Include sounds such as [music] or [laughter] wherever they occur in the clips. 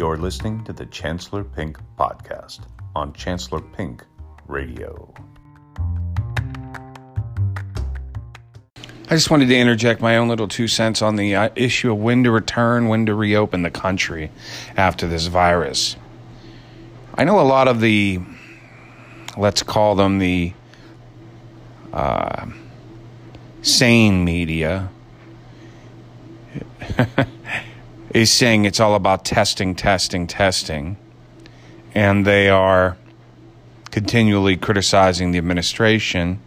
You're listening to the Chancellor Pink podcast on Chancellor Pink Radio. I just wanted to interject my own little two cents on the uh, issue of when to return, when to reopen the country after this virus. I know a lot of the, let's call them the uh, sane media, [laughs] is saying it's all about testing, testing, testing. And they are continually criticizing the administration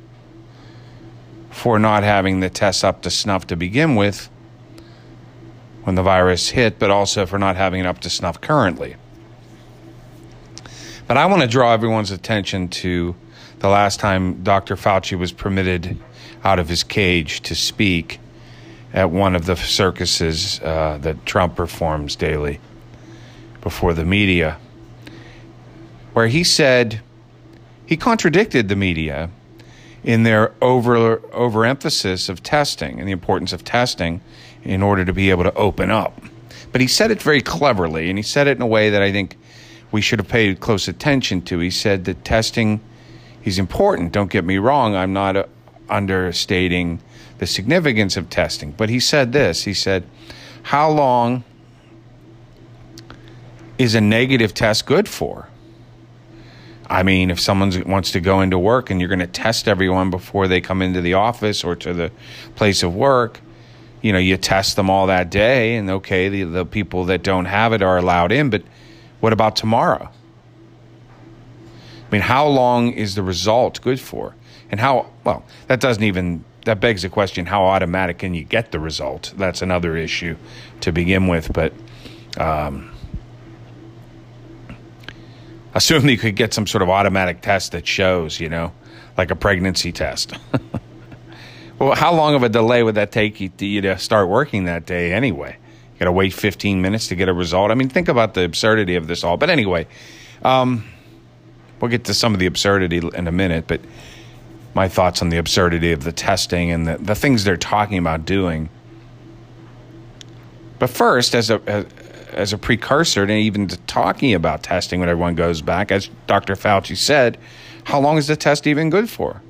for not having the tests up to snuff to begin with when the virus hit, but also for not having it up to snuff currently. But I want to draw everyone's attention to the last time Dr. Fauci was permitted out of his cage to speak at one of the circuses uh, that Trump performs daily before the media, where he said he contradicted the media in their over overemphasis of testing and the importance of testing in order to be able to open up. But he said it very cleverly, and he said it in a way that I think we should have paid close attention to. He said that testing is important. Don't get me wrong. I'm not uh, understating the significance of testing. But he said this. He said, "How long is a negative test good for?" I mean, if someone wants to go into work and you're going to test everyone before they come into the office or to the place of work, you know, you test them all that day, and okay, the, the people that don't have it are allowed in, but what about tomorrow? I mean, how long is the result good for? And how, well, that doesn't even, that begs the question how automatic can you get the result? That's another issue to begin with, but, um, assume you could get some sort of automatic test that shows, you know, like a pregnancy test. [laughs] well, how long of a delay would that take you to, you to start working that day anyway? You got to wait 15 minutes to get a result. I mean, think about the absurdity of this all. But anyway, um, we'll get to some of the absurdity in a minute, but my thoughts on the absurdity of the testing and the, the things they're talking about doing. But first, as a, as, a precursor to even to talking about testing when everyone goes back, as Dr. Fauci said, how long is the test even good for?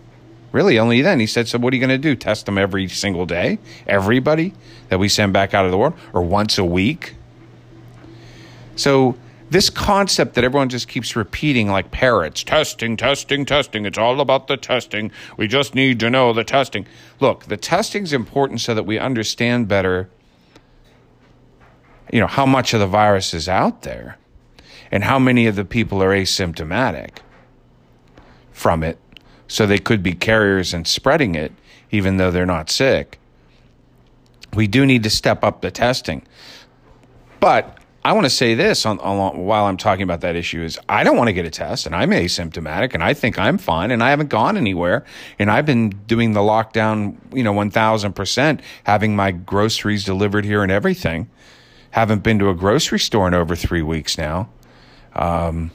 Really, only then. He said, So what are you going to do? Test them every single day? Everybody that we send back out of the world? Or once a week? So, this concept that everyone just keeps repeating like parrots testing, testing, testing. It's all about the testing. We just need to know the testing. Look, the testing is important so that we understand better you know, how much of the virus is out there and how many of the people are asymptomatic from it. So they could be carriers and spreading it, even though they're not sick. We do need to step up the testing. But I want to say this on, on, while I'm talking about that issue is I don't want to get a test and I'm asymptomatic and I think I'm fine and I haven't gone anywhere and I've been doing the lockdown, you know, 1000%, having my groceries delivered here and everything. Haven't been to a grocery store in over three weeks now. Um,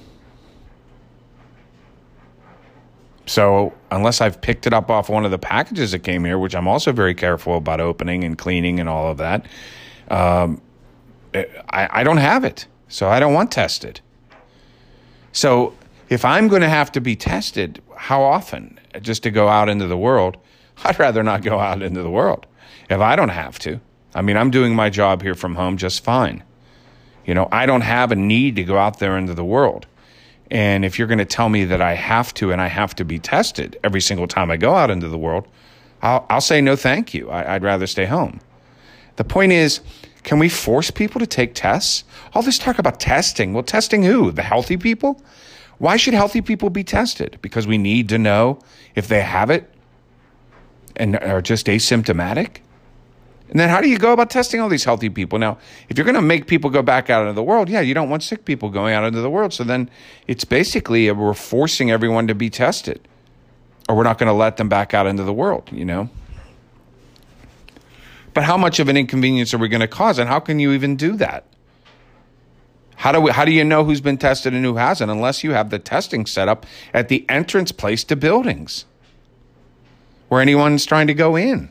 so unless I've picked it up off one of the packages that came here, which I'm also very careful about opening and cleaning and all of that, um, I, I don't have it. So I don't want tested. So if I'm going to have to be tested, how often? Just to go out into the world, [laughs] I'd rather not go out into the world if I don't have to. I mean, I'm doing my job here from home just fine. You know, I don't have a need to go out there into the world. And if you're going to tell me that I have to and I have to be tested every single time I go out into the world, I'll, I'll say no thank you. I, I'd rather stay home. The point is, can we force people to take tests? All this talk about testing. Well, testing who? The healthy people? Why should healthy people be tested? Because we need to know if they have it and are just asymptomatic? And then how do you go about testing all these healthy people? Now, if you're going to make people go back out into the world, yeah, you don't want sick people going out into the world. So then it's basically we're forcing everyone to be tested or we're not going to let them back out into the world, you know? But how much of an inconvenience are we going to cause and how can you even do that? How do we, how do you know who's been tested and who hasn't unless you have the testing set up at the entrance place to buildings where anyone's trying to go in?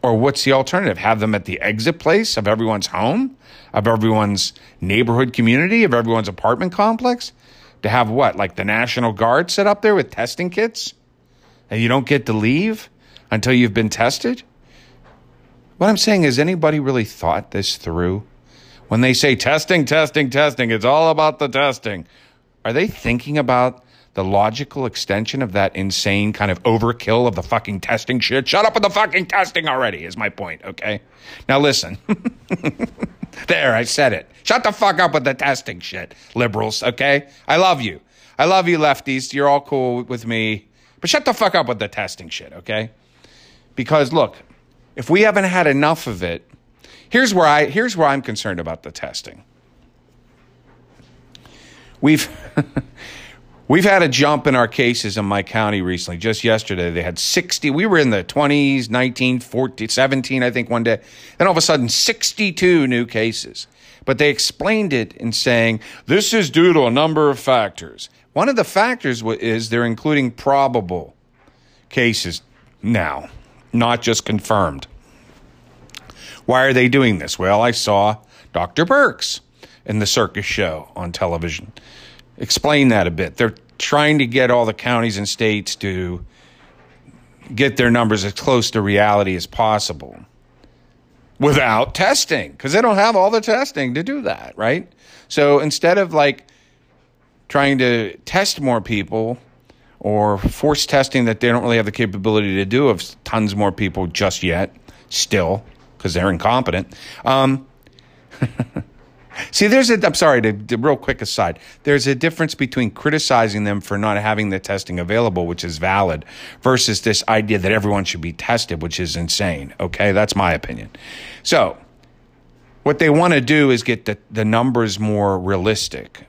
Or what's the alternative? Have them at the exit place of everyone's home, of everyone's neighborhood community, of everyone's apartment complex? To have what? Like the National Guard set up there with testing kits? And you don't get to leave until you've been tested? What I'm saying is, anybody really thought this through? When they say testing, testing, testing, it's all about the testing. Are they thinking about the logical extension of that insane kind of overkill of the fucking testing shit? Shut up with the fucking testing already, is my point, okay? Now listen. [laughs] there, I said it. Shut the fuck up with the testing shit, liberals, okay? I love you. I love you, lefties. You're all cool with me. But shut the fuck up with the testing shit, okay? Because look, if we haven't had enough of it, here's where I here's where I'm concerned about the testing. We've [laughs] we've had a jump in our cases in my county recently. Just yesterday they had 60. We were in the 20s, 19, 14, 17 I think one day. Then all of a sudden 62 new cases. But they explained it in saying this is due to a number of factors. One of the factors is they're including probable cases now, not just confirmed. Why are they doing this? Well, I saw Dr. Birx in the circus show on television. Explain that a bit. They're trying to get all the counties and states to get their numbers as close to reality as possible without testing because they don't have all the testing to do that, right? So instead of like trying to test more people or force testing that they don't really have the capability to do of tons more people just yet, still, because they're incompetent. Um, [laughs] see, there's a, I'm sorry, to, to, real quick aside, there's a difference between criticizing them for not having the testing available, which is valid, versus this idea that everyone should be tested, which is insane. Okay, that's my opinion. So, what they want to do is get the, the numbers more realistic,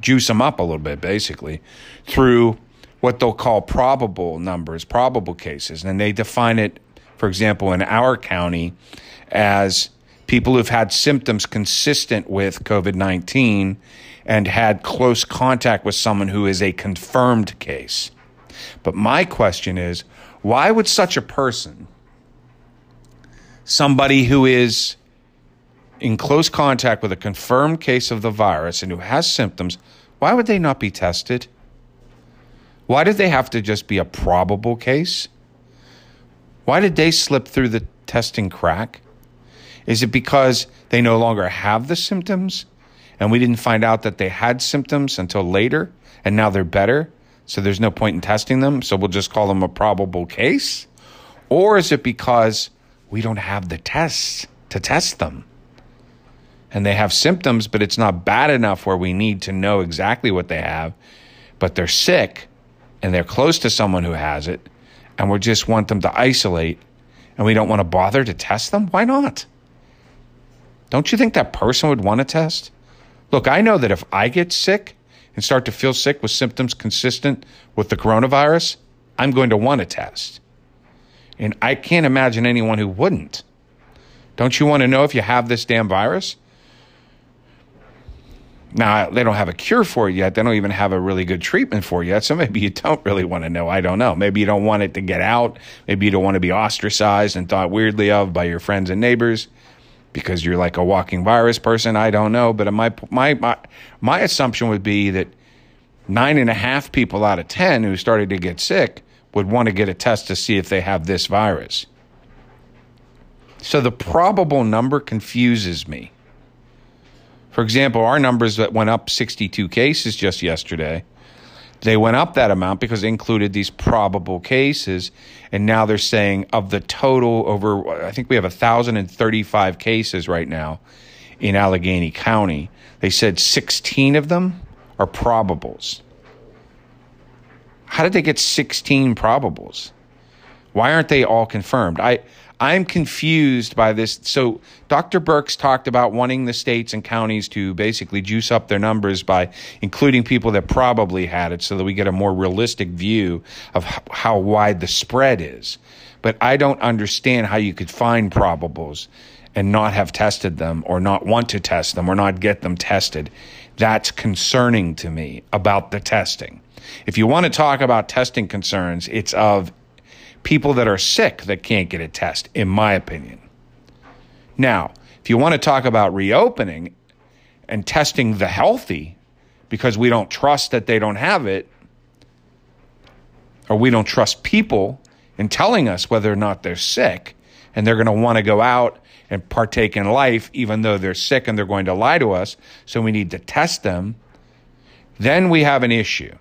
juice them up a little bit, basically, through what they'll call probable numbers, probable cases. And they define it, for example, in our county as people who've had symptoms consistent with COVID 19 and had close contact with someone who is a confirmed case. But my question is why would such a person, somebody who is in close contact with a confirmed case of the virus and who has symptoms, why would they not be tested? Why did they have to just be a probable case? Why did they slip through the testing crack? Is it because they no longer have the symptoms and we didn't find out that they had symptoms until later and now they're better? So there's no point in testing them. So we'll just call them a probable case? Or is it because we don't have the tests to test them? And they have symptoms, but it's not bad enough where we need to know exactly what they have, but they're sick and they're close to someone who has it, and we just want them to isolate and we don't want to bother to test them? Why not? Don't you think that person would want to test? Look, I know that if I get sick and start to feel sick with symptoms consistent with the coronavirus, I'm going to want to test. And I can't imagine anyone who wouldn't. Don't you want to know if you have this damn virus? Now, they don't have a cure for it yet. They don't even have a really good treatment for it yet. So maybe you don't really want to know. I don't know. Maybe you don't want it to get out. Maybe you don't want to be ostracized and thought weirdly of by your friends and neighbors because you're like a walking virus person. I don't know, but my my my my assumption would be that nine and a half people out of ten who started to get sick would want to get a test to see if they have this virus. So the probable number confuses me. For example, our numbers that went up 62 cases just yesterday they went up that amount because they included these probable cases. And now they're saying of the total over, I think we have 1,035 cases right now in Allegheny County. They said 16 of them are probables. How did they get 16 probables? Why aren't they all confirmed? I, I'm confused by this. So, Dr. Birx talked about wanting the states and counties to basically juice up their numbers by including people that probably had it so that we get a more realistic view of how wide the spread is. But I don't understand how you could find probables and not have tested them or not want to test them or not get them tested. That's concerning to me about the testing. If you want to talk about testing concerns, it's of people that are sick that can't get a test, in my opinion. Now, if you want to talk about reopening and testing the healthy because we don't trust that they don't have it, or we don't trust people in telling us whether or not they're sick, and they're going to want to go out and partake in life even though they're sick and they're going to lie to us, so we need to test them, then we have an issue.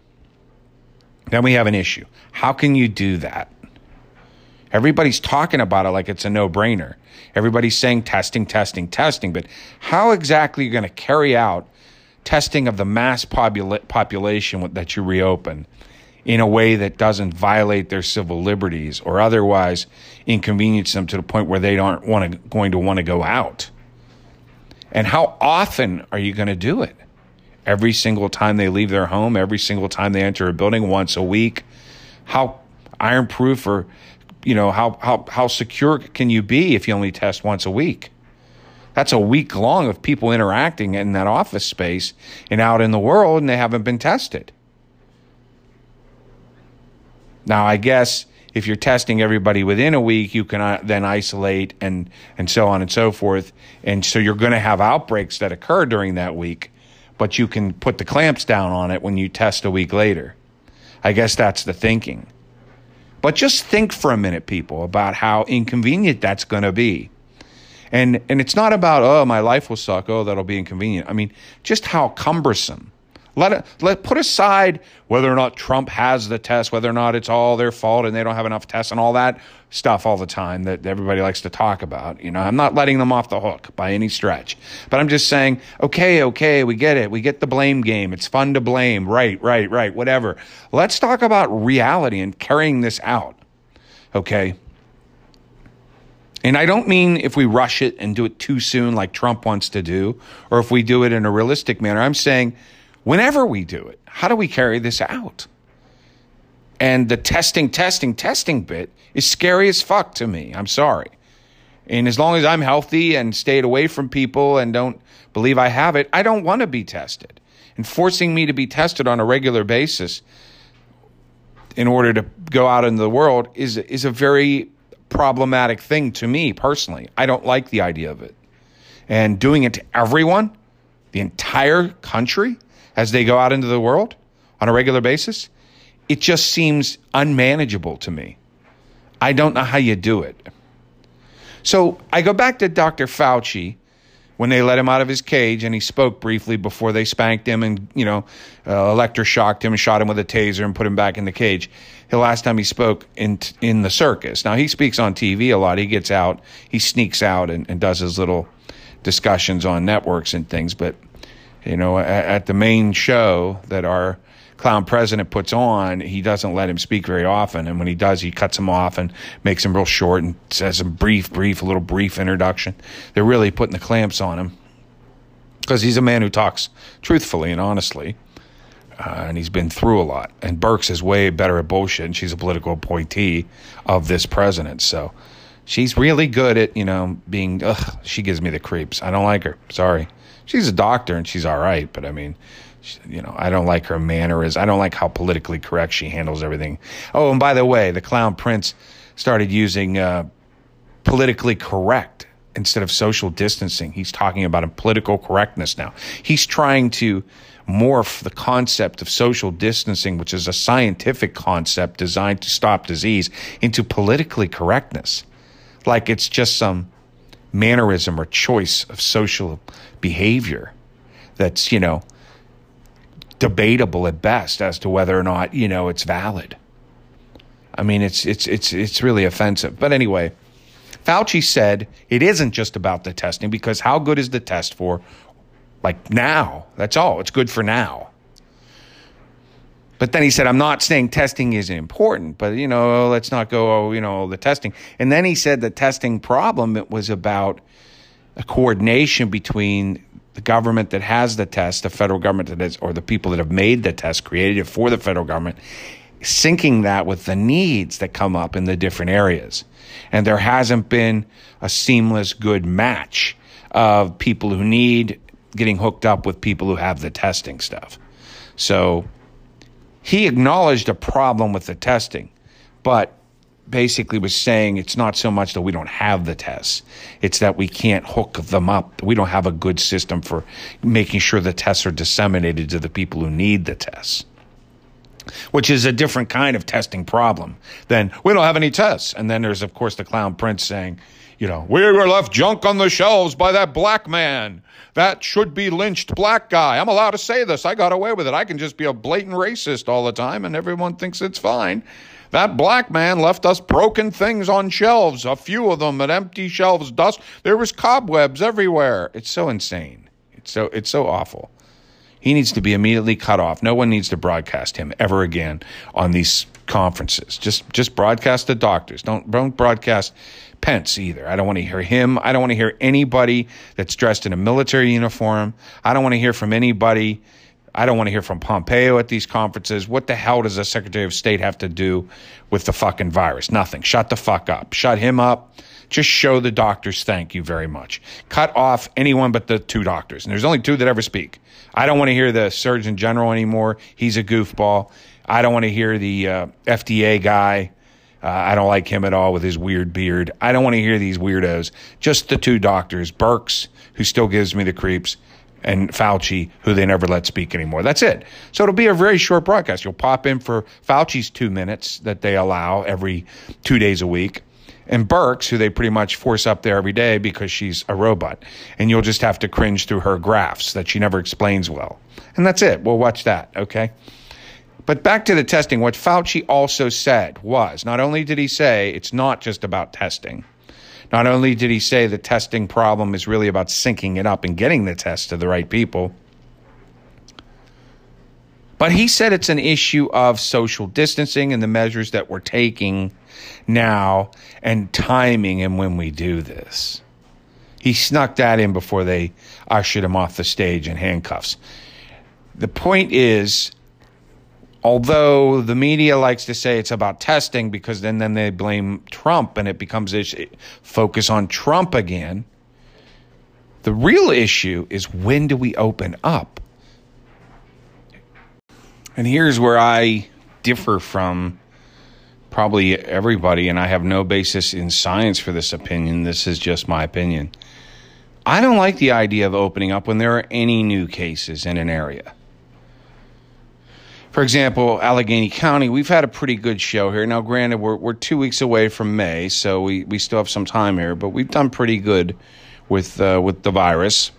Then we have an issue. How can you do that? Everybody's talking about it like it's a no brainer. Everybody's saying testing, testing, testing, but how exactly are you going to carry out testing of the mass popula- population that you reopen in a way that doesn't violate their civil liberties or otherwise inconvenience them to the point where they aren't want to, going to want to go out? And how often are you going to do it? Every single time they leave their home, every single time they enter a building, once a week. How iron proof or you know how how how secure can you be if you only test once a week? That's a week long of people interacting in that office space and out in the world, and they haven't been tested. Now, I guess if you're testing everybody within a week, you can uh, then isolate and and so on and so forth, and so you're going to have outbreaks that occur during that week, but you can put the clamps down on it when you test a week later. I guess that's the thinking. But just think for a minute, people, about how inconvenient that's going to be. And and it's not about oh my life will suck oh that'll be inconvenient. I mean just how cumbersome let let put aside whether or not Trump has the test, whether or not it's all their fault and they don't have enough tests and all that stuff all the time that everybody likes to talk about. You know, I'm not letting them off the hook by any stretch, but I'm just saying, okay, okay, we get it. We get the blame game. It's fun to blame. Right, right, right. Whatever. Let's talk about reality and carrying this out. Okay. And I don't mean if we rush it and do it too soon, like Trump wants to do, or if we do it in a realistic manner. I'm saying whenever we do it, how do we carry this out? And the testing, testing, testing bit is scary as fuck to me. I'm sorry. And as long as I'm healthy and stayed away from people and don't believe I have it, I don't want to be tested. And forcing me to be tested on a regular basis in order to go out into the world is is a very problematic thing to me personally. I don't like the idea of it. And doing it to everyone, the entire country, as they go out into the world on a regular basis, it just seems unmanageable to me. I don't know how you do it. So I go back to Dr. Fauci when they let him out of his cage and he spoke briefly before they spanked him and, you know, uh, electroshocked him and shot him with a taser and put him back in the cage. The last time he spoke in in the circus. Now he speaks on TV a lot. He gets out, he sneaks out and, and does his little discussions on networks and things, but you know, at, at, the main show that our clown president puts on, he doesn't let him speak very often. And when he does, he cuts him off and makes him real short and says a brief, brief, a little brief introduction. They're really putting the clamps on him because he's a man who talks truthfully and honestly. Uh, and he's been through a lot. And Birx is way better at bullshit, and she's a political appointee of this president. So she's really good at, you know, being, ugh, she gives me the creeps. I don't like her. Sorry she's a doctor and she's all right, but I mean, she, you know, I don't like her mannerisms. I don't like how politically correct she handles everything. Oh, and by the way, the clown prince started using uh, politically correct instead of social distancing. He's talking about political correctness now. He's trying to morph the concept of social distancing, which is a scientific concept designed to stop disease, into politically correctness. Like it's just some mannerism or choice of social behavior that's, you know, debatable at best as to whether or not, you know, it's valid. I mean, it's it's it's it's really offensive. But anyway, Fauci said it isn't just about the testing because how good is the test for like now? That's all. It's good for now. But then he said, I'm not saying testing isn't important, but, you know, let's not go, oh, you know, the testing. And then he said the testing problem, it was about a coordination between the government that has the test, the federal government that is, or the people that have made the test, created it for the federal government, syncing that with the needs that come up in the different areas. And there hasn't been a seamless, good match of people who need getting hooked up with people who have the testing stuff. So he acknowledged a problem with the testing, but basically was saying it's not so much that we don't have the tests, it's that we can't hook them up. We don't have a good system for making sure the tests are disseminated to the people who need the tests. Which is a different kind of testing problem than we don't have any tests. And then there's, of course, the clown prince saying, you know, we were left junk on the shelves by that black man. That should be lynched black guy. I'm allowed to say this. I got away with it. I can just be a blatant racist all the time and everyone thinks it's fine. That black man left us broken things on shelves, a few of them at empty shelves, dust. There was cobwebs everywhere. It's so insane. It's so it's so awful. He needs to be immediately cut off. No one needs to broadcast him ever again on these conferences. Just just broadcast the doctors. Don't don't broadcast Pence either. I don't want to hear him. I don't want to hear anybody that's dressed in a military uniform. I don't want to hear from anybody I don't want to hear from Pompeo at these conferences. What the hell does a Secretary of State have to do with the fucking virus? Nothing. Shut the fuck up. Shut him up. Just show the doctors thank you very much. Cut off anyone but the two doctors. And there's only two that ever speak. I don't want to hear the Surgeon General anymore. He's a goofball. I don't want to hear the uh, FDA guy. Uh, I don't like him at all with his weird beard. I don't want to hear these weirdos. Just the two doctors, Birx, who still gives me the creeps, and Fauci, who they never let speak anymore. That's it. So it'll be a very short broadcast. You'll pop in for Fauci's two minutes that they allow every two days a week, and Birx, who they pretty much force up there every day because she's a robot. And you'll just have to cringe through her graphs that she never explains well. And that's it. We'll watch that, okay? But back to the testing, what Fauci also said was not only did he say it's not just about testing, not only did he say the testing problem is really about syncing it up and getting the test to the right people, but he said it's an issue of social distancing and the measures that we're taking now and timing and when we do this. He snuck that in before they ushered him off the stage in handcuffs. The point is, although the media likes to say it's about testing because then, then they blame Trump and it becomes a focus on Trump again. The real issue is when do we open up? And here's where I differ from probably everybody, and I have no basis in science for this opinion. This is just my opinion. I don't like the idea of opening up when there are any new cases in an area for example, Allegheny County, we've had a pretty good show here. Now, granted, we're, we're two weeks away from May, so we, we still have some time here, but we've done pretty good with, uh, with the virus.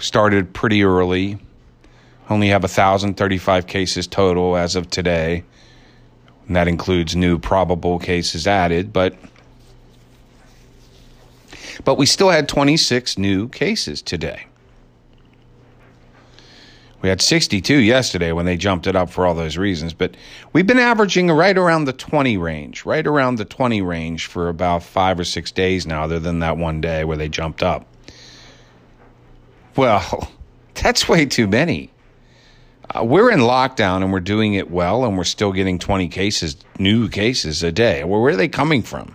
Started pretty early. Only have 1,035 cases total as of today. And that includes new probable cases added, but but we still had 26 new cases today. We had 62 yesterday when they jumped it up for all those reasons, but we've been averaging right around the 20 range, right around the 20 range for about five or six days now, other than that one day where they jumped up. Well, [laughs] that's way too many. Uh, we're in lockdown and we're doing it well, and we're still getting 20 cases, new cases a day. Well, where are they coming from?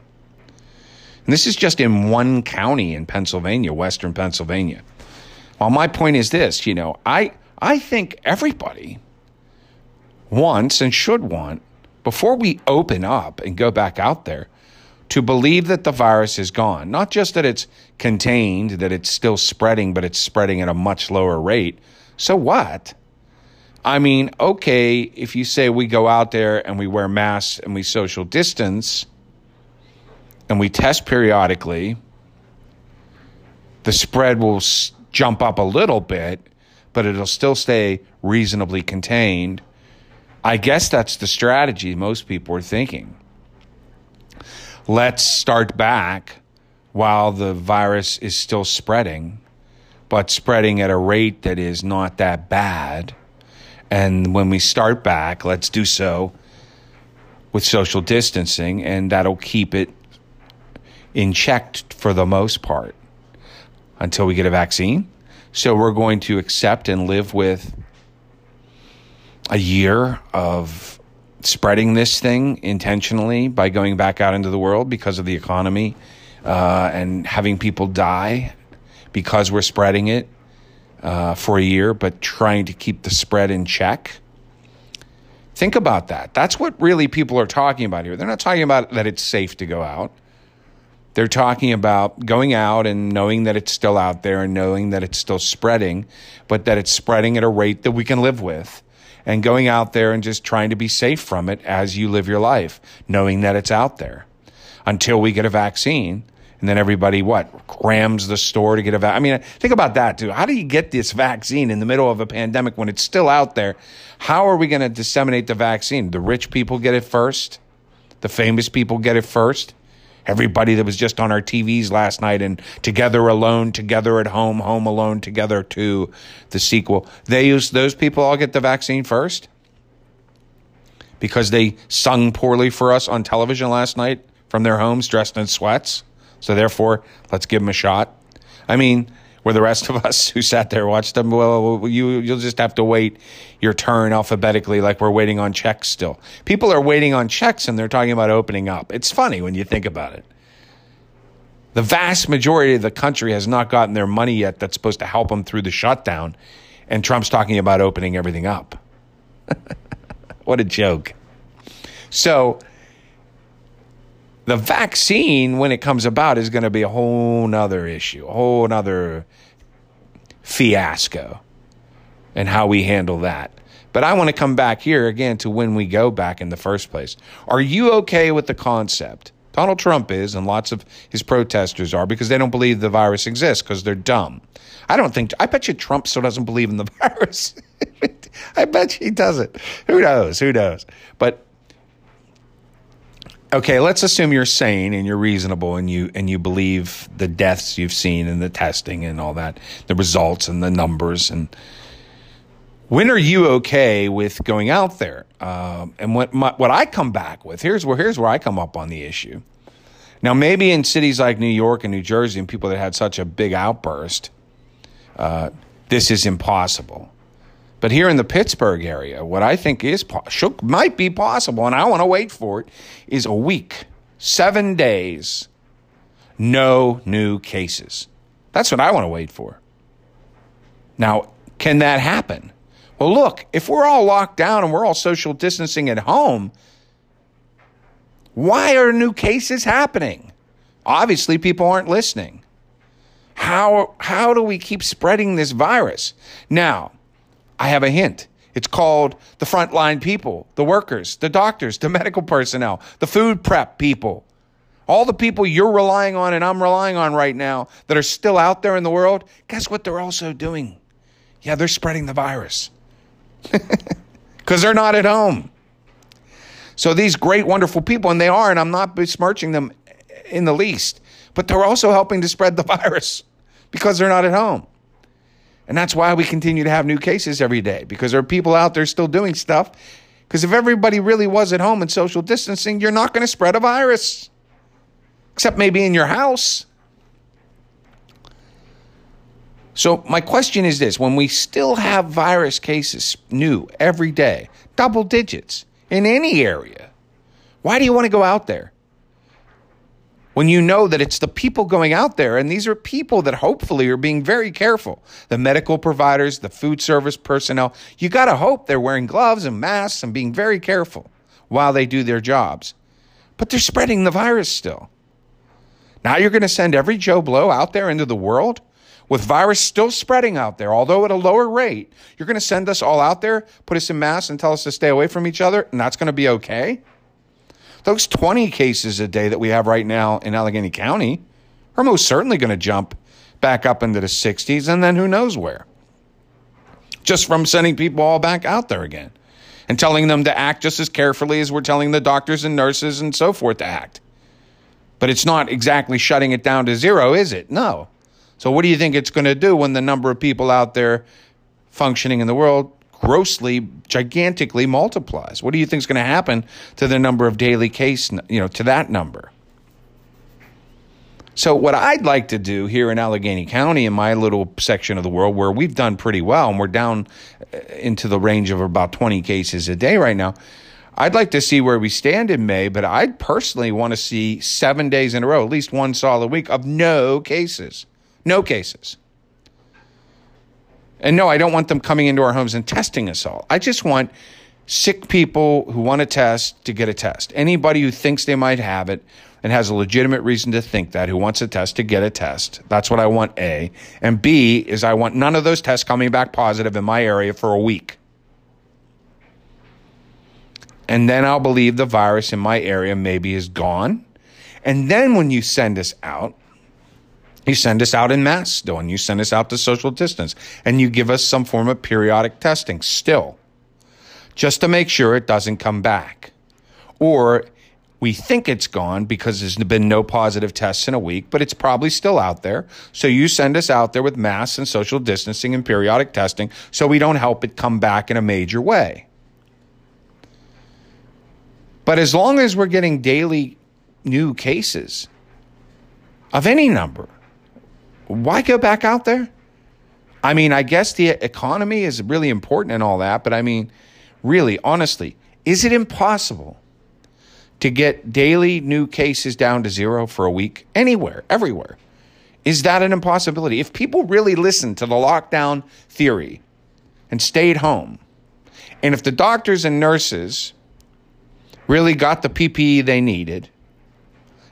And this is just in one county in Pennsylvania, Western Pennsylvania. Well, my point is this you know, I I think everybody wants and should want, before we open up and go back out there, to believe that the virus is gone. Not just that it's contained, that it's still spreading, but it's spreading at a much lower rate. So what? I mean, okay, if you say we go out there and we wear masks and we social distance and we test periodically, the spread will jump up a little bit but it'll still stay reasonably contained. I guess that's the strategy most people are thinking. Let's start back while the virus is still spreading, but spreading at a rate that is not that bad. And when we start back, let's do so with social distancing, and that'll keep it in check for the most part until we get a vaccine so we're going to accept and live with a year of spreading this thing intentionally by going back out into the world because of the economy uh, and having people die because we're spreading it uh, for a year, but trying to keep the spread in check. Think about that. That's what really people are talking about here. They're not talking about that it's safe to go out. They're talking about going out and knowing that it's still out there and knowing that it's still spreading, but that it's spreading at a rate that we can live with. And going out there and just trying to be safe from it as you live your life, knowing that it's out there until we get a vaccine. And then everybody, what, crams the store to get a vaccine? I mean, think about that, too. How do you get this vaccine in the middle of a pandemic when it's still out there? How are we going to disseminate the vaccine? The rich people get it first, the famous people get it first. Everybody that was just on our TVs last night and Together Alone, Together at Home, Home Alone, Together to the sequel, they use those people all get the vaccine first because they sung poorly for us on television last night from their homes dressed in sweats. So therefore, let's give them a shot. I mean, where the rest of [laughs] us who sat there watched them, well, you you'll just have to wait your turn alphabetically, like we're waiting on checks still. People are waiting on checks, and they're talking about opening up. It's funny when you think about it. The vast majority of the country has not gotten their money yet. That's supposed to help them through the shutdown, and Trump's talking about opening everything up. [laughs] what a joke! So the vaccine, when it comes about, is going to be a whole nother issue, a whole nother fiasco, and how we handle that. But I want to come back here again to when we go back in the first place. Are you okay with the concept? Donald Trump is, and lots of his protesters are, because they don't believe the virus exists because they're dumb. I don't think, I bet you Trump still doesn't believe in the [laughs] virus. I bet he doesn't. Who knows? Who knows? But okay, let's assume you're sane and you're reasonable and you and you believe the deaths you've seen and the testing and all that, the results and the numbers and when are you okay with going out there? Um, and what my, what I come back with here's where here's where I come up on the issue. Now, maybe in cities like New York and New Jersey and people that had such a big outburst, uh, this is impossible. But here in the Pittsburgh area, what I think is should, might be possible, and I want to wait for it, is a week, seven days, no new cases. That's what I want to wait for. Now, can that happen? Well, look, if we're all locked down and we're all social distancing at home, why are new cases happening? Obviously, people aren't listening. How, how do we keep spreading this virus? Now, I have a hint. It's called the frontline people, the workers, the doctors, the medical personnel, the food prep people. All the people you're relying on and I'm relying on right now that are still out there in the world, guess what they're also doing? Yeah, they're spreading the virus [laughs] because they're not at home. So these great, wonderful people, and they are, and I'm not besmirching them in the least, but they're also helping to spread the [laughs] virus because they're not at home. And that's why we continue to have new cases every day because there are people out there still doing stuff. Because if everybody really was at home and social distancing, you're not going to spread a virus, except maybe in your house. So, my question is this when we still have virus cases new every day, double digits in any area, why do you want to go out there? When you know that it's the people going out there, and these are people that hopefully are being very careful the medical providers, the food service personnel. You got to hope they're wearing gloves and masks and being very careful while they do their jobs. But they're spreading the virus still. Now you're going to send every Joe Blow out there into the world with virus still spreading out there, although at a lower rate. You're going to send us all out there, put us in masks, and tell us to stay away from each other, and that's going to be okay? Those 20 cases a day that we have right now in Allegheny County are most certainly going to jump back up into the 60s and then who knows where. Just from sending people all back out there again and telling them to act just as carefully as we're telling the doctors and nurses and so forth to act. But it's not exactly shutting it down to zero, is it? No. So, what do you think it's going to do when the number of people out there functioning in the world grossly, gigantically multiplies. What do you think is going to happen to the number of daily case, you know, to that number? So, what I'd like to do here in Allegheny County, in my little section of the world where we've done pretty well and we're down uh, into the range of about 20 cases a day right now, I'd like to see where we stand in May, but I'd personally want to see seven days in a row, at least one solid week of no cases. No cases. And no, I don't want them coming into our homes and testing us all. I just want sick people who want to test to get a test. Anybody who thinks they might have it and has a legitimate reason to think that who wants a test to get a test. That's what I want, A. And B is I want none of those tests coming back positive in my area for a week. And then I'll believe the virus in my area maybe is gone. And then when you send us out, you send us out in mass still, and you send us out to social distance, and you give us some form of periodic testing still, just to make sure it doesn't come back. Or we think it's gone because there's been no positive tests in a week, but it's probably still out there. So you send us out there with mass and social distancing and periodic testing so we don't help it come back in a major way. But as long as we're getting daily new cases of any number, why go back out there? I mean, I guess the economy is really important and all that, but I mean, really, honestly, is it impossible to get daily new cases down to zero for a week anywhere, everywhere? Is that an impossibility? If people really listen to the lockdown theory and stayed home, and if the doctors and nurses really got the PPE they needed.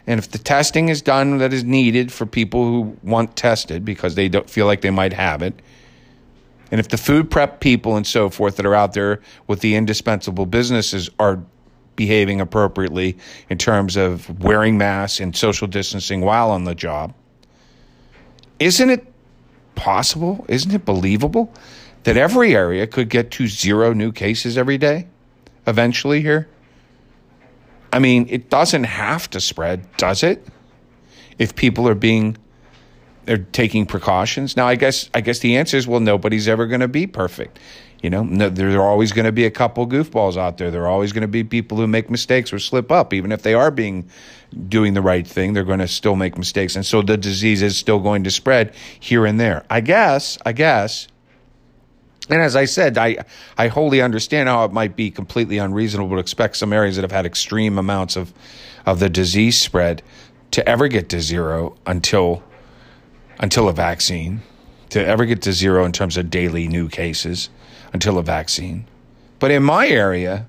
And if the testing is done that is needed for people who want tested because they don't feel like they might have it, and if the food prep people and so forth that are out there with the indispensable businesses are behaving appropriately in terms of wearing masks and social distancing while on the job, isn't it possible? Isn't it believable that every area could get to zero new cases every day eventually here? I mean, it doesn't have to spread, does it? If people are being they're taking precautions. Now, I guess I guess the answer is well, nobody's ever going to be perfect. You know, no, there are always going to be a couple goofballs out there. There are always going to be people who make mistakes or slip up, even if they are being doing the right thing. They're going to still make mistakes, and so the disease is still going to spread here and there. I guess. I guess and as I said, I, I wholly understand how it might be completely unreasonable to expect some areas that have had extreme amounts of, of the disease spread to ever get to zero until, until a vaccine, to ever get to zero in terms of daily new cases until a vaccine. But in my area,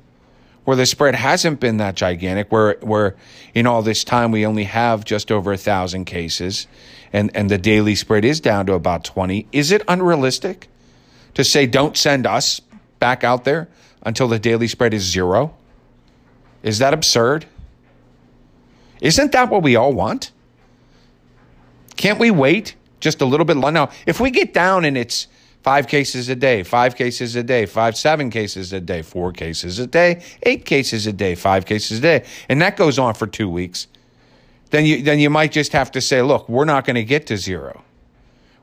where the spread hasn't been that gigantic, where, where in all this time we only have just over a thousand cases and, and the daily spread is down to about 20, is it unrealistic? To say don't send us back out there until the daily spread is zero? Is that absurd? Isn't that what we all want? Can't we wait just a little bit longer? Now, if we get down and it's five cases a day, five cases a day, five, seven cases a day, four cases a day, eight cases a day, five cases a day, and that goes on for two weeks, then you, then you might just have to say, look, we're not going to get to zero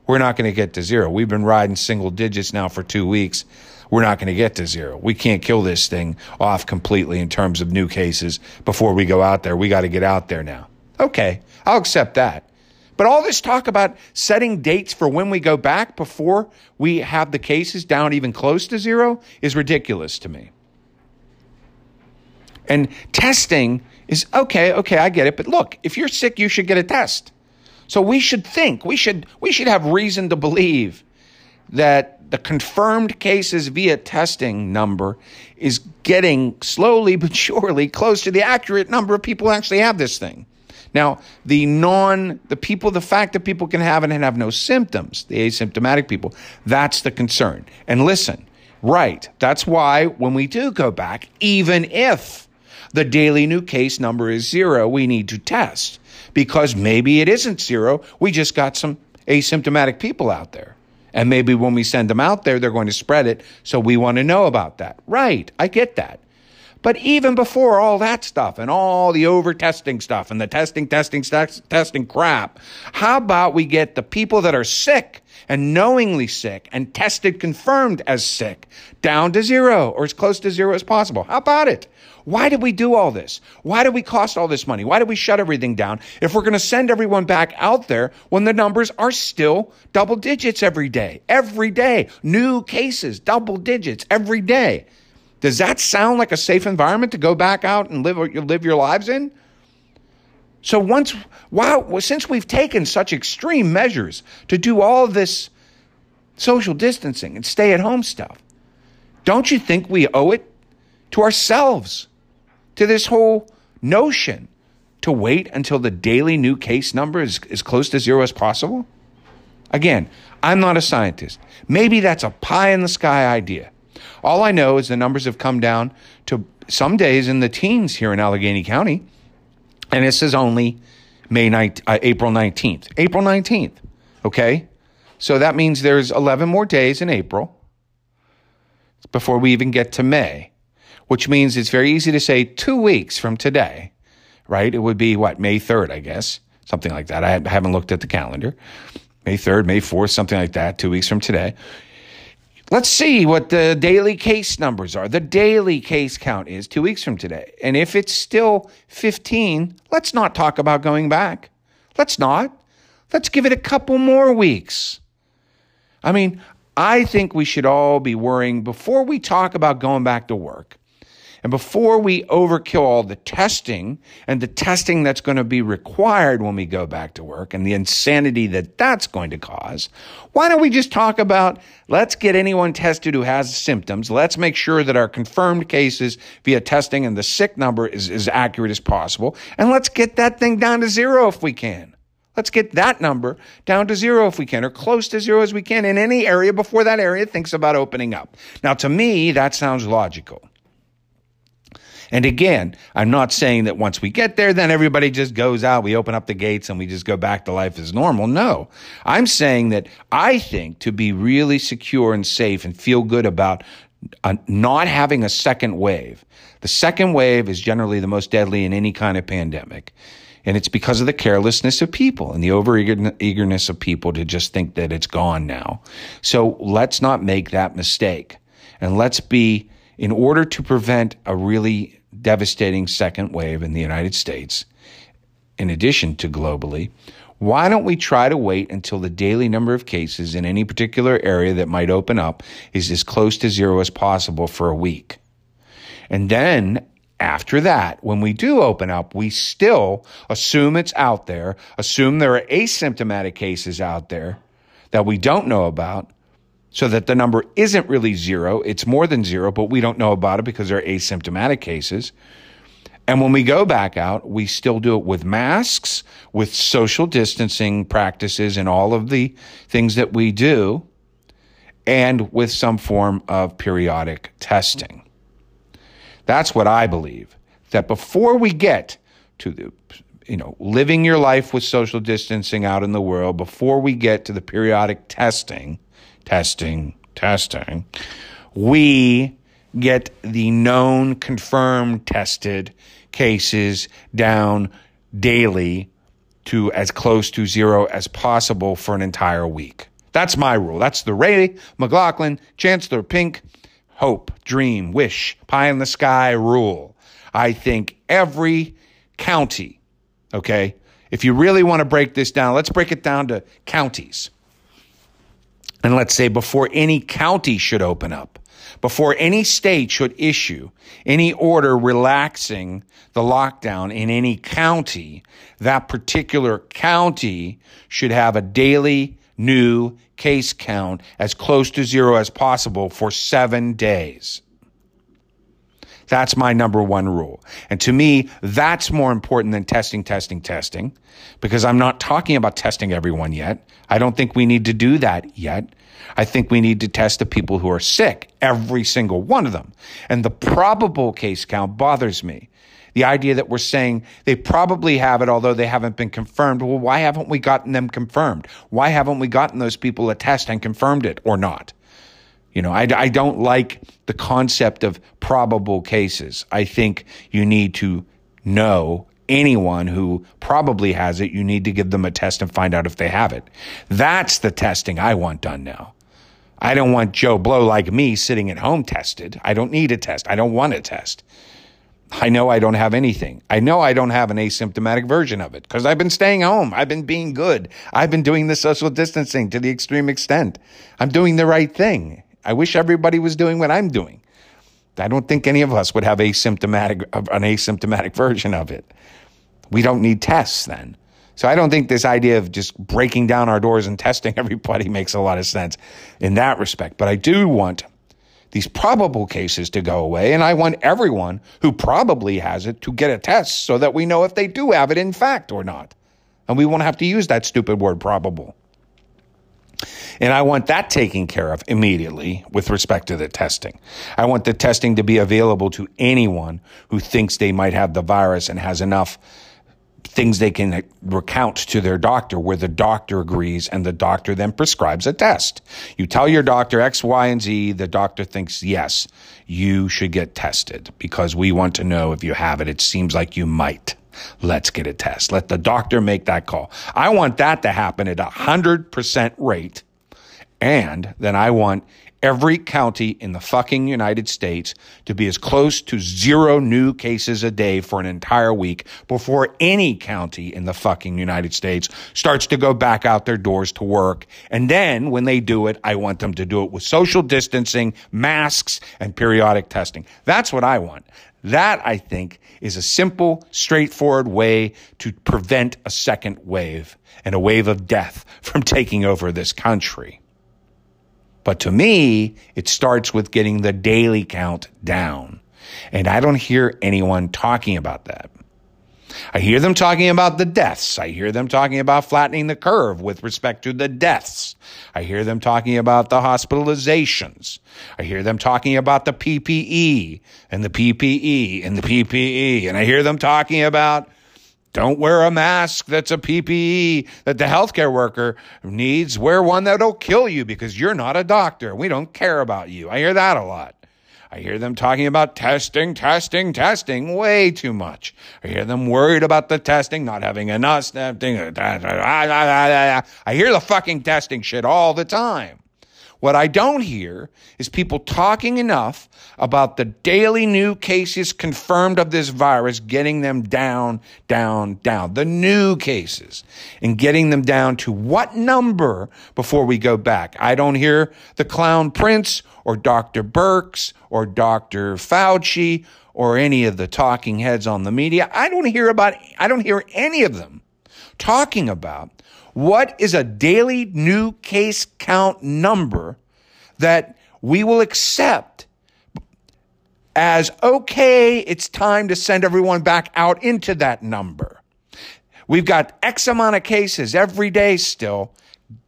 we're not going to get to zero. We've been riding single digits now for two weeks. We're not going to get to zero. We can't kill this thing off completely in terms of new cases before we go out there. We got to get out there now. Okay, I'll accept that. But all this talk about setting dates for when we go back before we have the cases down even close to zero is ridiculous to me. And testing is okay, okay, I get it. But look, if you're sick, you should get a test. So we should think, we should, we should have reason to believe that the confirmed cases via testing number is getting slowly but surely close to the accurate number of people who actually have this thing. Now, the non, the people, the fact that people can have it and have no symptoms, the asymptomatic people, that's the concern. And listen, right, that's why when we do go back, even if the daily new case number is zero, we need to test because maybe it isn't zero. We just got some asymptomatic people out there. And maybe when we send them out there, they're going to spread it. So we want to know about that. Right. I get that. But even before all that stuff and all the over testing stuff and the testing, testing, testing crap, how about we get the people that are sick and knowingly sick and tested confirmed as sick down to zero or as close to zero as possible? How about it? Why did we do all this? Why did we cost all this money? Why did we shut everything down if we're going to send everyone back out there when the numbers are still double digits every day? Every day. New cases, double digits every day. Does that sound like a safe environment to go back out and live, live your lives in? So once, wow, since we've taken such extreme measures to do all this social distancing and stay at home stuff, don't you think we owe it to ourselves, to this whole notion to wait until the daily new case number is as close to zero as possible? Again, I'm not a scientist. Maybe that's a pie in the sky idea. All I know is the numbers have come down to some days in the teens here in Allegheny County, and this is only May 19, uh, April 19th. April 19th, okay? So that means there's 11 more days in April before we even get to May, which means it's very easy to say two weeks from today, right? It would be what, May 3rd, I guess, something like that. I haven't looked at the calendar. May 3rd, May 4th, something like that, two weeks from today. Let's see what the daily case numbers are. The daily case count is two weeks from today. And if it's still 15, let's not talk about going back. Let's not. Let's give it a couple more weeks. I mean, I think we should all be worrying before we talk about going back to work and before we overkill all the testing and the testing that's going to be required when we go back to work and the insanity that that's going to cause, why don't we just talk about let's get anyone tested who has symptoms. Let's make sure that our confirmed cases via testing and the sick number is as accurate as possible. And let's get that thing down to zero if we can. Let's get that number down to zero if we can, or close to zero as we can in any area before that area thinks about opening up. Now, to me, that sounds logical. And again, I'm not saying that once we get there, then everybody just goes out, we open up the gates and we just go back to life as normal. No, I'm saying that I think to be really secure and safe and feel good about uh, not having a second wave, the second wave is generally the most deadly in any kind of pandemic. And it's because of the carelessness of people and the over eagerness of people to just think that it's gone now. So let's not make that mistake. And let's be, in order to prevent a really devastating second wave in the United States, in addition to globally, why don't we try to wait until the daily number of cases in any particular area that might open up is as close to zero as possible for a week? And then after that, when we do open up, we still assume it's out there, assume there are asymptomatic cases out there that we don't know about, so that the number isn't really zero. It's more than zero, but we don't know about it because they're asymptomatic cases. And when we go back out, we still do it with masks, with social distancing practices, and all of the things that we do, and with some form of periodic testing. That's what I believe. That before we get to the you know, living your life with social distancing out in the world, before we get to the periodic testing, testing, testing, we get the known, confirmed, tested cases down daily to as close to zero as possible for an entire week. That's my rule. That's the Ray McLaughlin, Chancellor Pink hope, dream, wish, pie in the sky rule. I think every county, okay, if you really want to break this down, let's break it down to counties. And let's say before any county should open up, before any state should issue any order relaxing the lockdown in any county, that particular county should have a daily new case count as close to zero as possible for seven days. That's my number one rule. And to me, that's more important than testing, testing, testing, because I'm not talking about testing everyone yet. I don't think we need to do that yet. I think we need to test the people who are sick, every single one of them. And the probable case count bothers me the idea that we're saying they probably have it, although they haven't been confirmed. Well, why haven't we gotten them confirmed? Why haven't we gotten those people a test and confirmed it or not? You know, I, I don't like the concept of probable cases. I think you need to know anyone who probably has it, you need to give them a test and find out if they have it. That's the testing I want done now. I don't want Joe Blow like me sitting at home tested. I don't need a test. I don't want a test. I know I don't have anything. I know I don't have an asymptomatic version of it because I've been staying home. I've been being good. I've been doing the social distancing to the extreme extent. I'm doing the right thing. I wish everybody was doing what I'm doing. I don't think any of us would have asymptomatic an asymptomatic version of it. We don't need tests then. So I don't think this idea of just breaking down our doors and testing [laughs] everybody makes a lot of sense in that respect. But I do want these probable cases to go away. And I want everyone who probably has it to get a test so that we know if they do have it in fact or not. And we won't have to use that stupid word probable. And I want that taken care of immediately with respect to the testing. I want the testing to be available to anyone who thinks they might have the virus and has enough things they can recount to their doctor where the doctor agrees and the doctor then prescribes a test. You tell your doctor X, Y, and Z, the doctor thinks, yes, you should get tested because we want to know if you have it. It seems like you might. Let's get a test. Let the doctor make that call. I want that to happen at a hundred percent rate. And then I want every county in the fucking United States to be as close to zero new cases a day for an entire week before any county in the fucking United States starts to go back out their doors to work. And then when they do it, I want them to do it with social distancing, masks, and periodic testing. That's what I want. That, I think, is a simple, straightforward way to prevent a second wave and a wave of death [laughs] from taking over this country. But to me, it starts with getting the daily count down. And I don't hear anyone talking about that. I hear them talking about the deaths. I hear them talking about flattening the curve with respect to the deaths. I hear them talking about the hospitalizations. I hear them talking about the PPE and the PPE and the PPE. And I hear them talking about don't wear a mask that's a PPE that the healthcare worker needs. Wear one that'll kill you because you're not a doctor. We don't care about you. I hear that a lot. I hear them talking about testing, testing, testing way too much. I hear them worried about the testing, not having enough testing. [laughs] I hear the fucking testing shit all the time. What I don't hear is people talking enough about the daily new cases confirmed of this virus, getting them down, down, down. The new cases and getting them down to what number before we go back. I don't hear the clown prince or Dr. Birx or Dr. Fauci or any of the talking heads on the media. I don't hear about, I don't hear any of them talking about what is a daily new case count number that we will accept as okay, it's time to send everyone back out into that number. We've got X amount of cases every day still.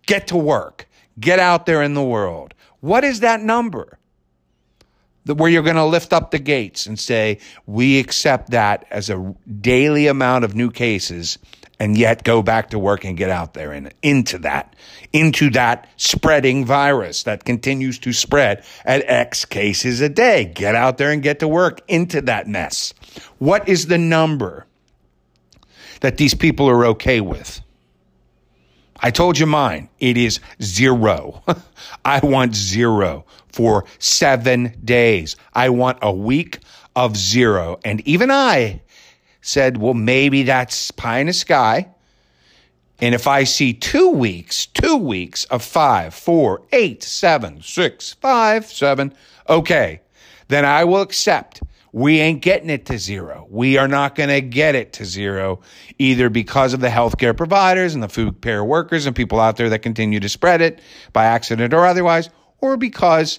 Get to work. Get out there in the world. What is that number? Where you're going to lift up the gates and say, we accept that as a daily amount of new cases and yet go back to work and get out there and into that, into that spreading virus that continues to spread at X cases a day. Get out there and get to work into that mess. What is the number that these people are okay with? I told you mine. It is zero. [laughs] I want zero for seven days. I want a week of zero. And even I said, well, maybe that's pie in the sky. And if I see two weeks, two weeks of five, four, eight, seven, six, five, seven, okay, then I will accept. We ain't getting it to zero. We are not going to get it to zero either because of the healthcare providers and the food care workers and people out there that continue to spread it by accident or otherwise, or because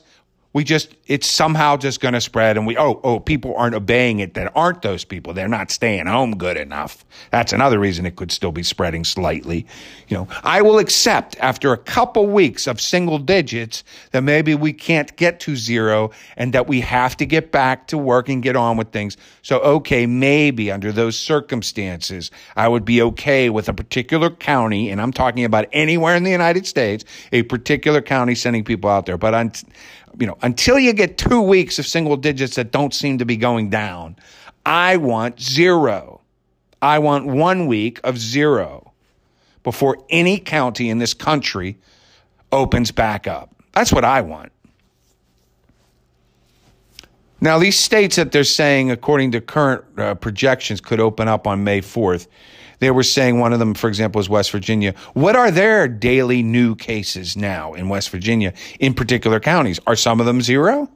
we just it's somehow just going to spread and we oh oh people aren't obeying it that aren't those people? They're not staying home good enough. That's another reason it could still be spreading slightly. You know i will accept after a couple weeks of single digits that maybe we can't get to zero and that we have to get back to work and get on with things. So okay maybe under those circumstances i would be okay with a particular county and i'm talking about anywhere in the united states a particular county sending people out there. But on you know, until you get two weeks of single digits that don't seem to be going down, I want zero. I want one week of zero before any county in this country opens back up. That's what I want. Now, these states that they're saying, according to current uh, projections, could open up on May 4th, they were saying one of them, for example, is West Virginia. What are their daily new cases now in West Virginia in particular counties? Are some of them zero?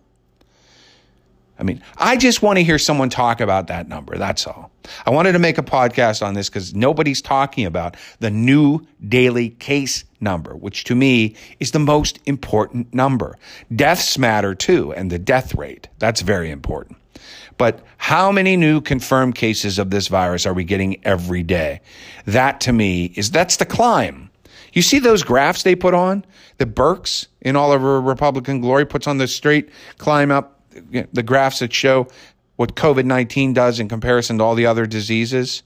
I mean, I just want to hear someone talk about that number. That's all. I wanted to make a podcast on this because nobody's talking about the new daily case number, which to me is the most important number. Deaths matter too, and the death rate. That's very important. But how many new confirmed cases of this virus are we getting every day? That to me is that's the climb. You see those graphs they put on? The Birx in all of Republican glory puts on the straight climb up, the graphs that show what COVID 19 does in comparison to all the other diseases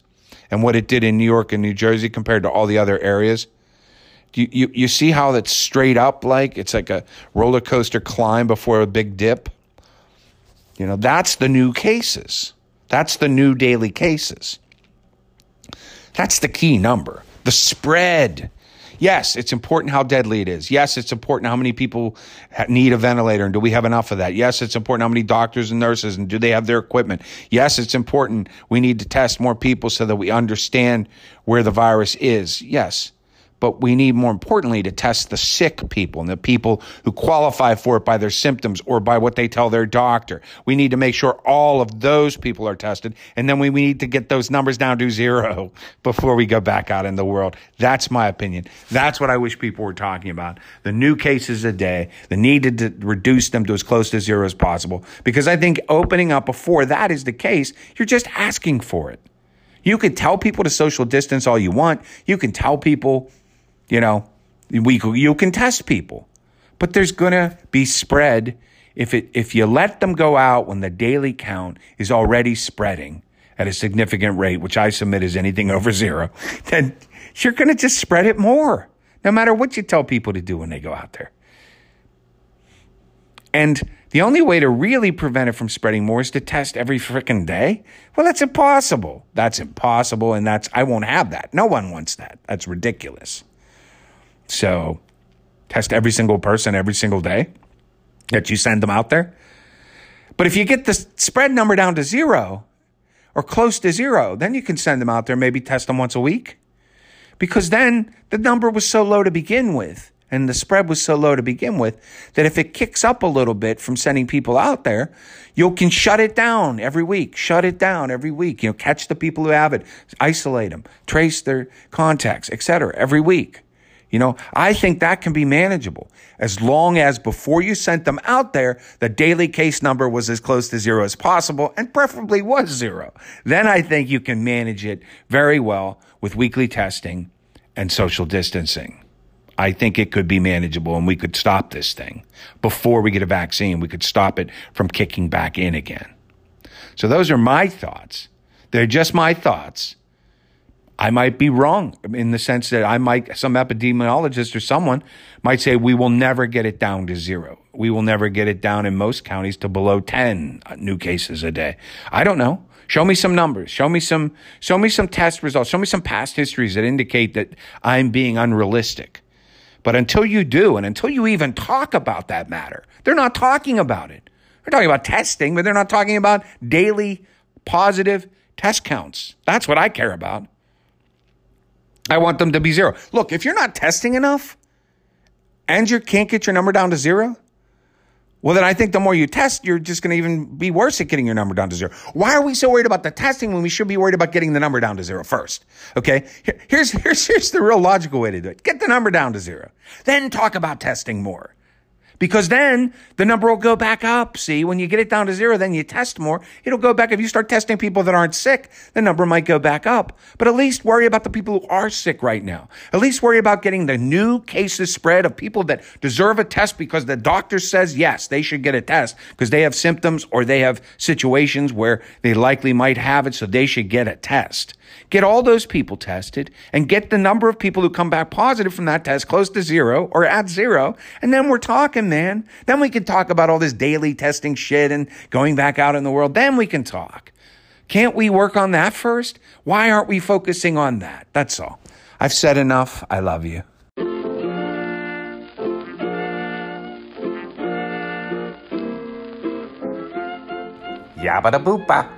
and what it did in New York and New Jersey compared to all the other areas. You, you, you see how that's straight up like it's like a roller coaster climb before a big dip? You know, that's the new cases. That's the new daily cases. That's the key number. The spread Yes, it's important how deadly it is. Yes, it's important how many people need a ventilator and do we have enough of that? Yes, it's important how many doctors and nurses and do they have their equipment? Yes, it's important we need to test more people so that we understand where the virus is. Yes but we need more importantly to test the sick people and the people who qualify for it by their symptoms or by what they tell their doctor. We need to make sure all of those people are tested. And then we, we need to get those numbers down to zero [laughs] before we go back out in the world. That's my opinion. That's what I wish people were talking about. The new cases a day, the need to reduce them to as close to zero as possible. Because I think opening up before that is the case, you're just asking for it. You can tell people to social distance all you want. You can tell people you know, we you can test people, but there's gonna be spread if it if you let them go out when the daily count is already spreading at a significant rate, which I submit is anything [laughs] over zero, then you're gonna just spread it more, no matter what you tell people to do when they go out there. And the only way to really prevent it from spreading more is to test every freaking day. Well, that's impossible. That's impossible. And that's, I won't have that. No one wants that. That's ridiculous. So test every single person every single day that you send them out there. But if you get the spread number down to zero or close to zero, then you can send them out there, maybe test them once a week. Because then the number was so low to begin with and the spread was so low to begin with that if it kicks up a little bit from sending people out there, you can shut it down every week, shut it down every week, you know, catch the people who have it, isolate them, trace their contacts, etc. every week. You know, I think that can be manageable as long as before you sent them out there, the daily case number was as close to zero as possible and preferably was zero. Then I think you can manage it very well with weekly testing and social distancing. I think it could be manageable and we could stop this thing before we get a vaccine. We could stop it from kicking back in again. So those are my thoughts. They're just my thoughts. I might be wrong in the sense that I might, some epidemiologist or someone might say we will never get it down to zero. We will never get it down in most counties to below 10 uh, new cases a day. I don't know. Show me some numbers. Show me some, show me some test results. Show me some past histories that indicate that I'm being unrealistic. But until you do, and until you even talk about that matter, they're not talking about it. They're talking about testing, but they're not talking about daily positive test counts. That's what I care about. I want them to be zero. Look, if you're not testing enough and you can't get your number down to zero, well, then I think the more you test, you're just going to even be worse at getting your number down to zero. Why are we so worried about the testing when we should be worried about getting the number down to zero first? Okay. Here's, [laughs] here's, here's the real logical way to do it. Get the number down to zero. Then talk about testing more because then the number will go back up. See, when you get it down to zero, then you test more. It'll go back. If you start testing people that aren't sick, the number might go back up. But at least worry about the people who are sick right now. At least worry about getting the new cases spread of people that deserve a test because the doctor says yes, they should get a test because they have symptoms or they have situations where they likely might have it. So they should get a test. Get all those people tested and get the number of people who come back positive from that test close to zero or at zero. And then we're talking, man. Then we can talk about all this daily testing shit and going back out in the world. Then we can talk. Can't we work on that first? Why aren't we focusing on that? That's all. I've said enough. I love you. Yabba da boopa.